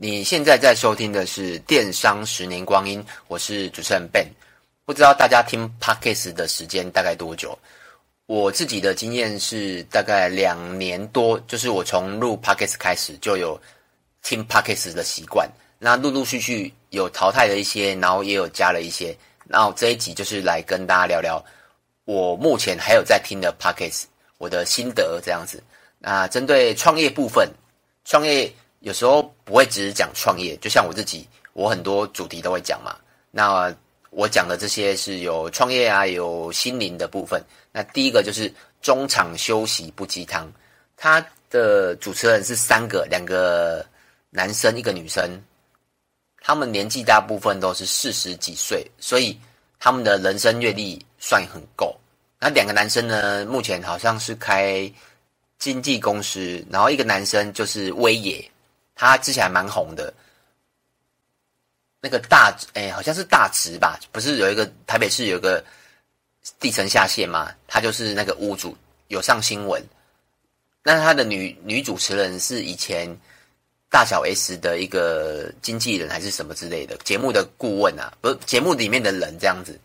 你现在在收听的是《电商十年光阴》，我是主持人 Ben。不知道大家听 Podcast 的时间大概多久？我自己的经验是大概两年多，就是我从录 Podcast 开始就有听 Podcast 的习惯。那陆陆续续有淘汰了一些，然后也有加了一些。然后这一集就是来跟大家聊聊我目前还有在听的 Podcast，我的心得这样子。那针对创业部分，创业。有时候不会只是讲创业，就像我自己，我很多主题都会讲嘛。那我讲的这些是有创业啊，有心灵的部分。那第一个就是中场休息不鸡汤，他的主持人是三个，两个男生，一个女生，他们年纪大部分都是四十几岁，所以他们的人生阅历算很够。那两个男生呢，目前好像是开经纪公司，然后一个男生就是威爷。他之前还蛮红的，那个大哎、好像是大直吧？不是有一个台北市有个地层下陷吗？他就是那个屋主，有上新闻。那他的女女主持人是以前大小 S 的一个经纪人还是什么之类的节目的顾问啊？不是节目里面的人这样子。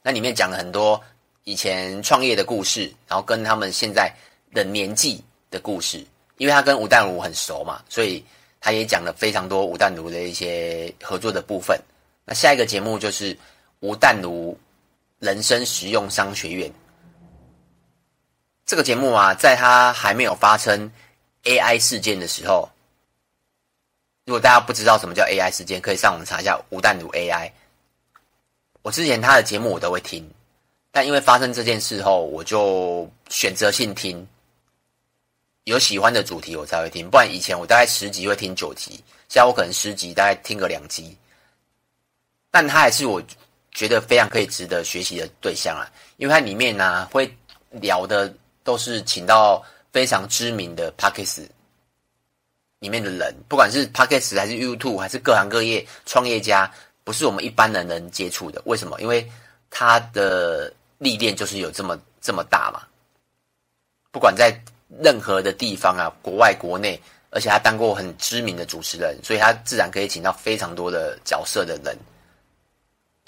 那里面讲了很多以前创业的故事，然后跟他们现在的年纪的故事。因为他跟吴淡如很熟嘛，所以他也讲了非常多吴淡如的一些合作的部分。那下一个节目就是吴淡如人生实用商学院。这个节目啊，在他还没有发生 AI 事件的时候，如果大家不知道什么叫 AI 事件，可以上网查一下吴淡如 AI。我之前他的节目我都会听，但因为发生这件事后，我就选择性听。有喜欢的主题我才会听，不然以前我大概十集会听九集，现在我可能十集大概听个两集。但它还是我觉得非常可以值得学习的对象啊，因为它里面呢、会聊的都是请到非常知名的 Podcast 里面的人，不管是 Podcast 还是 YouTube 还是各行各业创业家，不是我们一般人能接触的。为什么？因为他的历练就是有这么这么大嘛，不管在。任何的地方啊，国外国内，而且他当过很知名的主持人，所以他自然可以请到非常多的角色的人，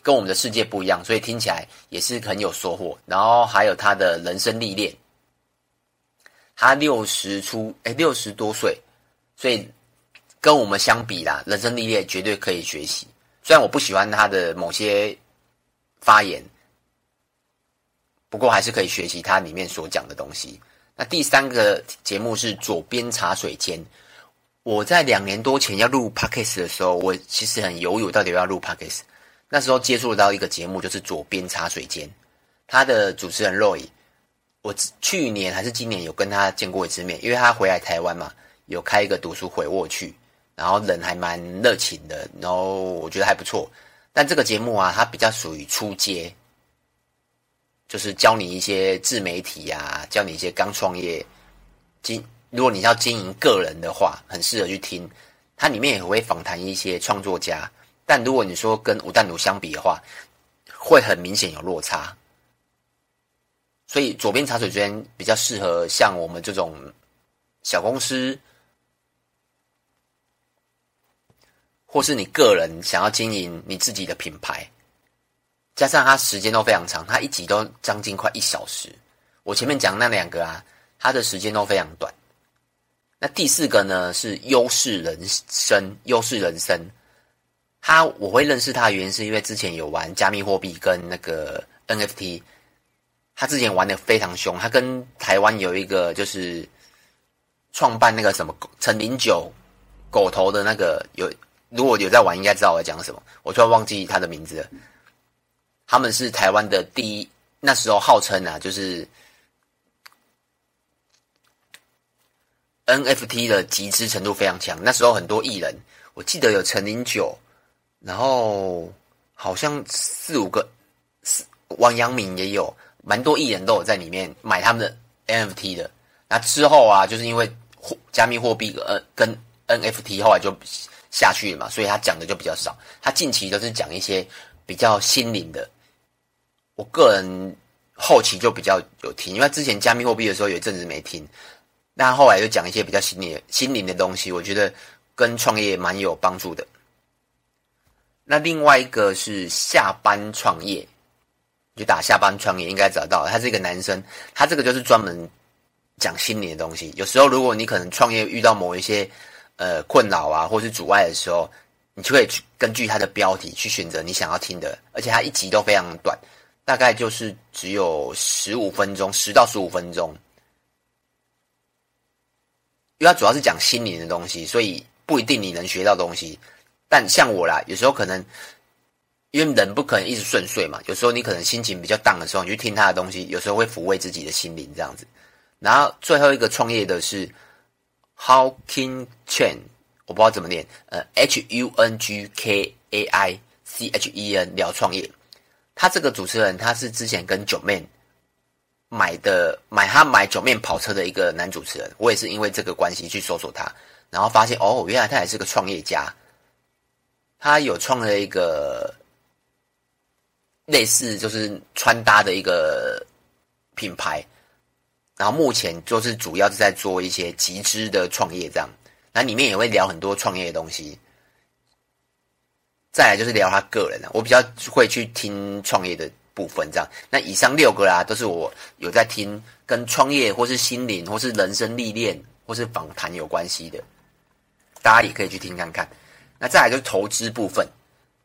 跟我们的世界不一样，所以听起来也是很有收获。然后还有他的人生历练，他六十出，哎，六十多岁，所以跟我们相比啦，人生历练绝对可以学习。虽然我不喜欢他的某些发言，不过还是可以学习他里面所讲的东西。那第三个节目是左边茶水间。我在两年多前要录 Podcast 的时候，我其实很犹豫，到底要不要录 Podcast。那时候接触到一个节目，就是左边茶水间，他的主持人 Roy，我去年还是今年有跟他见过一次面，因为他回来台湾嘛，有开一个读书会，我去，然后人还蛮热情的，然后我觉得还不错。但这个节目啊，它比较属于初阶。就是教你一些自媒体啊，教你一些刚创业经。如果你要经营个人的话，很适合去听。它里面也会访谈一些创作家，但如果你说跟吴淡如相比的话，会很明显有落差。所以左边茶水间比较适合像我们这种小公司，或是你个人想要经营你自己的品牌。加上它时间都非常长，它一集都将近快一小时。我前面讲那两个啊，它的时间都非常短。那第四个呢是优势人生，优势人生。他我会认识他的原因是因为之前有玩加密货币跟那个 NFT，他之前玩的非常凶。他跟台湾有一个就是创办那个什么陈零九狗头的那个有，如果有在玩，应该知道我在讲什么。我突然忘记他的名字了。他们是台湾的第一，那时候号称啊，就是 NFT 的集资程度非常强。那时候很多艺人，我记得有陈零九，然后好像四五个，四王阳明也有，蛮多艺人都有在里面买他们的 NFT 的。那之后啊，就是因为加密货币呃跟 NFT 后来就下去了嘛，所以他讲的就比较少。他近期都是讲一些比较心灵的。我个人后期就比较有听，因为之前加密货币的时候有一阵子没听，那后来又讲一些比较心灵、心灵的东西，我觉得跟创业蛮有帮助的。那另外一个是下班创业，就打下班创业应该找到，他是一个男生，他这个就是专门讲心灵的东西。有时候如果你可能创业遇到某一些呃困扰啊，或是阻碍的时候，你就可以去根据他的标题去选择你想要听的，而且他一集都非常短，大概就是只有十五分钟，十到十五分钟。因为它主要是讲心灵的东西，所以不一定你能学到东西。但像我啦，有时候可能因为人不可能一直顺遂嘛，有时候你可能心情比较荡的时候，你去听他的东西，有时候会抚慰自己的心灵这样子。然后最后一个创业的是 Hungkay Chen，我不知道怎么念，呃，H U N G K A I C H E N 聊创业。他这个主持人他是之前跟九妹。买的买他买九面跑车的一个男主持人，我也是因为这个关系去搜索他，然后发现哦，原来他也是个创业家，他有创了一个类似就是穿搭的一个品牌，然后目前就是主要是在做一些集资的创业这样，那里面也会聊很多创业的东西，再来就是聊他个人的，我比较会去听创业的。部分这样，那以上六个啦，都是我有在听跟创业或是心灵或是人生历练或是访谈有关系的，大家也可以去听看看。那再来就是投资部分，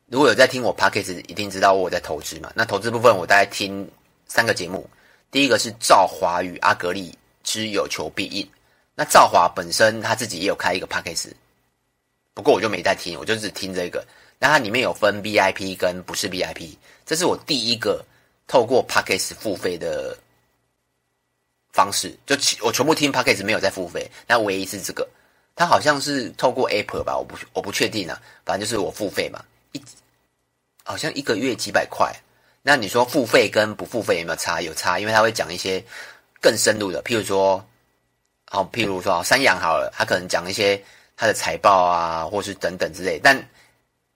如果有在听我 Podcast，一定知道我在投资嘛。那投资部分我大概听三个节目，第一个是赵华与阿格力之有求必应。那赵华本身他自己也有开一个 Podcast，不过我就没在听，我就只听这个。那它里面有分 VIP 跟不是 VIP，这是我第一个透过 Podcast 付费的方式，就我全部听 Podcast 没有再付费，那唯一是这个，它好像是透过 Apple 吧，我不我不确定啊，反正就是我付费嘛，一好像一个月几百块，那你说付费跟不付费有没有差？有差，因为它会讲一些更深入的，譬如说，好，譬如说三阳好了，它可能讲一些它的财报啊，或是等等之类，但。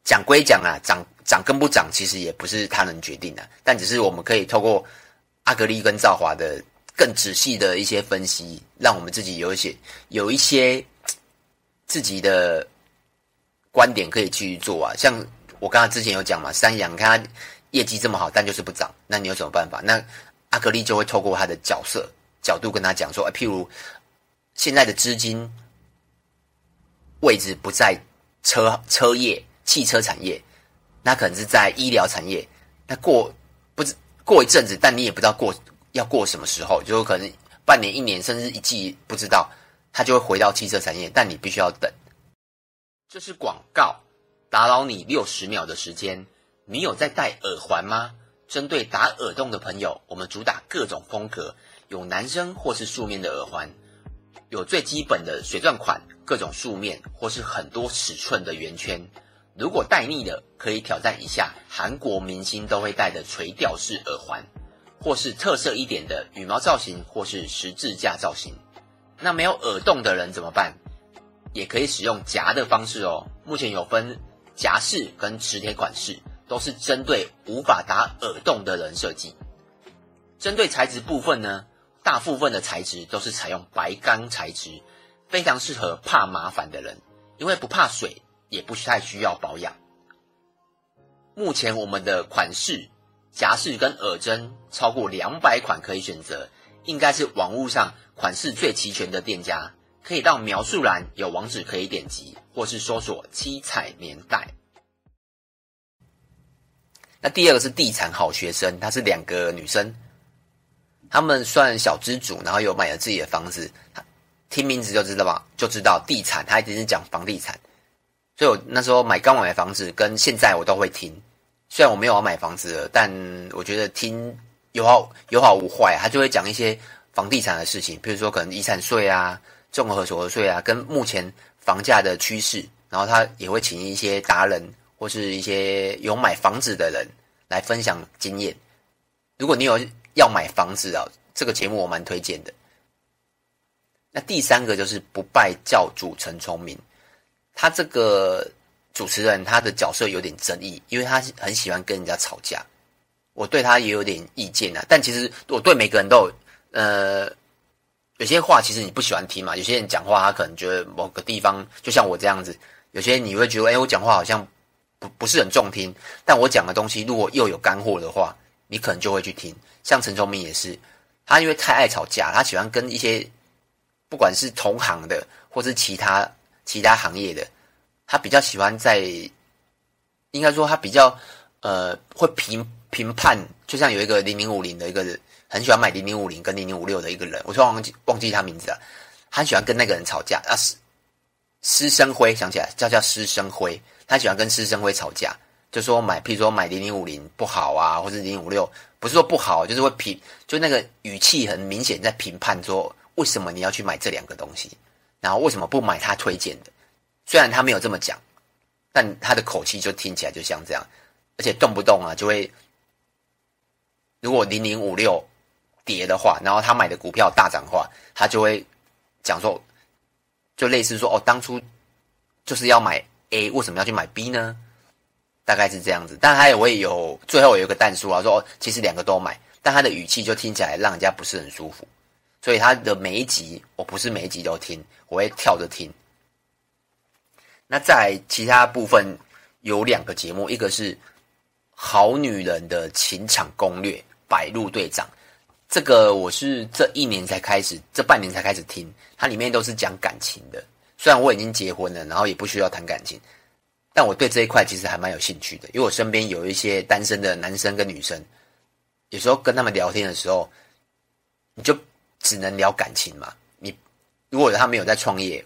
讲归讲啊，涨涨跟不涨，其实也不是他能决定的，但只是我们可以透过阿格力跟赵华的更仔细的一些分析，让我们自己有一些有一些自己的观点可以去做啊。像我刚刚之前有讲嘛，三阳，你看他业绩这么好，但就是不涨，那你有什么办法？那阿格力就会透过他的角色角度跟他讲说，哎，譬如现在的资金位置不在车车业。汽车产业，那可能是在医疗产业。那过不知过一阵子，但你也不知道过要过什么时候，就有可能半年、一年，甚至一季，不知道，它就会回到汽车产业。但你必须要等。这是广告，打扰你六十秒的时间。你有在戴耳环吗？针对打耳洞的朋友，我们主打各种风格，有男生或是素面的耳环，有最基本的水钻款，各种素面或是很多尺寸的圆圈。如果戴腻了，可以挑战一下韩国明星都会戴的垂吊式耳环，或是特色一点的羽毛造型，或是十字架造型。那没有耳洞的人怎么办？也可以使用夹的方式哦。目前有分夹式跟磁铁款式，都是针对无法打耳洞的人设计。针对材质部分呢，大部分的材质都是采用白钢材质，非常适合怕麻烦的人，因为不怕水。也不太需要保养。目前我们的款式、夹式跟耳针超过两百款可以选择，应该是网络上款式最齐全的店家。可以到描述栏有网址可以点击，或是搜索“七彩年代”。那第二个是地产好学生，她是两个女生，她们算小资主，然后有买了自己的房子。听名字就知道吧，就知道地产，他一定是讲房地产。所以我那时候买刚买房子，跟现在我都会听。虽然我没有要买房子了，但我觉得听有好有好无坏。他就会讲一些房地产的事情，比如说可能遗产税啊、综合所得税啊，跟目前房价的趋势。然后他也会请一些达人或是一些有买房子的人来分享经验。如果你有要买房子啊，这个节目我蛮推荐的。那第三个就是不败教主陈聪明。他这个主持人，他的角色有点争议，因为他很喜欢跟人家吵架。我对他也有点意见啊，但其实我对每个人都有，呃，有些话其实你不喜欢听嘛。有些人讲话，他可能觉得某个地方，就像我这样子，有些你会觉得，哎，我讲话好像不不是很中听。但我讲的东西如果又有干货的话，你可能就会去听。像陈聪明也是，他因为太爱吵架，他喜欢跟一些不管是同行的，或是其他其他行业的，他比较喜欢在，应该说他比较呃会评评判，就像有一个零零五零的一个人。很喜欢买零零五零跟零零五六的一个人，我突然忘记忘记他名字了。他喜欢跟那个人吵架啊，师师生辉想起来叫叫师生辉，他喜欢跟师生辉吵架，就说买，譬如说买零零五零不好啊，或者零零五六不是说不好，就是会评，就那个语气很明显在评判说，为什么你要去买这两个东西，然后为什么不买他推荐的？虽然他没有这么讲，但他的口气就听起来就像这样，而且动不动啊就会，如果零零五六。跌的话，然后他买的股票大涨的话，他就会讲说，就类似说哦，当初就是要买 A，为什么要去买 B 呢？大概是这样子。但他也会有最后有一个但书啊，说、哦、其实两个都买，但他的语气就听起来让人家不是很舒服。所以他的每一集，我不是每一集都听，我会跳着听。那在其他部分有两个节目，一个是《好女人的情场攻略》，百路队长。这个我是这一年才开始，这半年才开始听，它里面都是讲感情的。虽然我已经结婚了，然后也不需要谈感情，但我对这一块其实还蛮有兴趣的。因为我身边有一些单身的男生跟女生，有时候跟他们聊天的时候，你就只能聊感情嘛。你如果他没有在创业，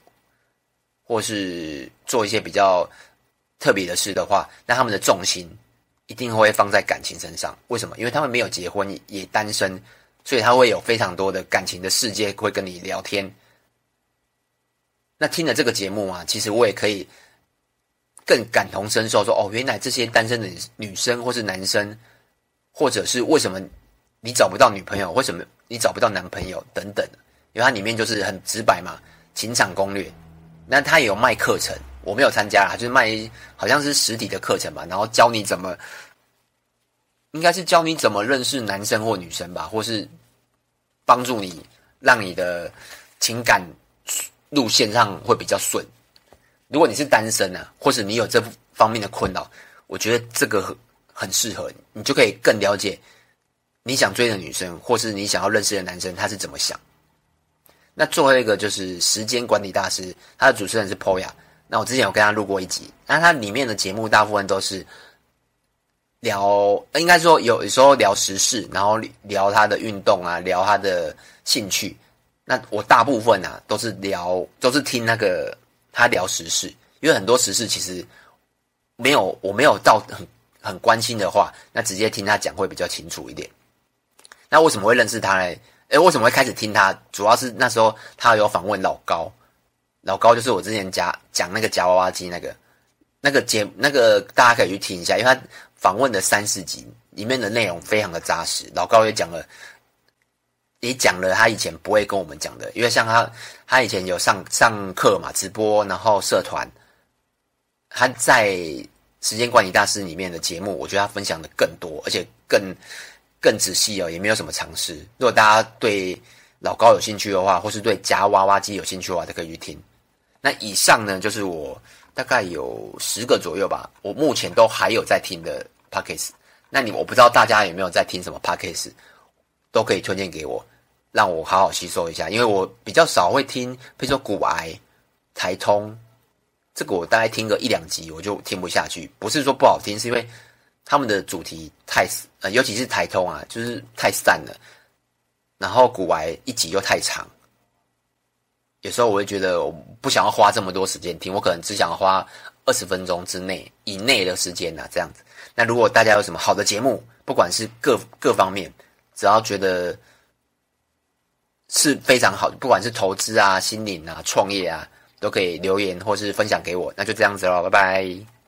或是做一些比较特别的事的话，那他们的重心一定会放在感情身上。为什么？因为他们没有结婚，也单身。所以他会有非常多的感情的世界会跟你聊天。那听了这个节目啊，其实我也可以更感同身受说，说哦，原来这些单身的女生或是男生，或者是为什么你找不到女朋友，为什么你找不到男朋友等等，因为它里面就是很直白嘛，情场攻略。那他也有卖课程，我没有参加啦，就是卖好像是实体的课程吧，然后教你怎么。应该是教你怎么认识男生或女生吧，或是帮助你让你的情感路线上会比较顺。如果你是单身啊，或是你有这方面的困扰，我觉得这个很很适合你，你就可以更了解你想追的女生，或是你想要认识的男生他是怎么想。那最后一个就是时间管理大师，他的主持人是 Poya。那我之前有跟他录过一集，那他里面的节目大部分都是。聊，应该说有时候聊时事，然后聊他的运动啊，聊他的兴趣。那我大部分啊都是聊，都是听那个他聊时事，因为很多时事其实没有，我没有到很很关心的话，那直接听他讲会比较清楚一点。那为什么会认识他呢？诶，为什么会开始听他？主要是那时候他有访问老高，老高就是我之前讲讲那个夹娃娃机那个那个节，那个大家可以去听一下，因为他。访问的三四集里面的内容非常的扎实，老高也讲了，也讲了他以前不会跟我们讲的，因为像他，他以前有上上课嘛，直播，然后社团，他在时间管理大师里面的节目，我觉得他分享的更多，而且更更仔细哦，也没有什么常识。如果大家对老高有兴趣的话，或是对夹娃娃机有兴趣的话，都可以去听。那以上呢，就是我。大概有十个左右吧，我目前都还有在听的 Podcast。那你我不知道大家有没有在听什么 Podcast，都可以推荐给我，让我好好吸收一下。因为我比较少会听，比如说股癌、台通，这个我大概听个一两集我就听不下去。不是说不好听，是因为他们的主题太呃，尤其是台通啊，就是太散了。然后古玩一集又太长。有时候我会觉得我不想要花这么多时间听，我可能只想花二十分钟之内以内的时间呐，这样子。那如果大家有什么好的节目，不管是各各方面，只要觉得是非常好的，不管是投资啊、心灵啊、创业啊，都可以留言或是分享给我。那就这样子喽，拜拜。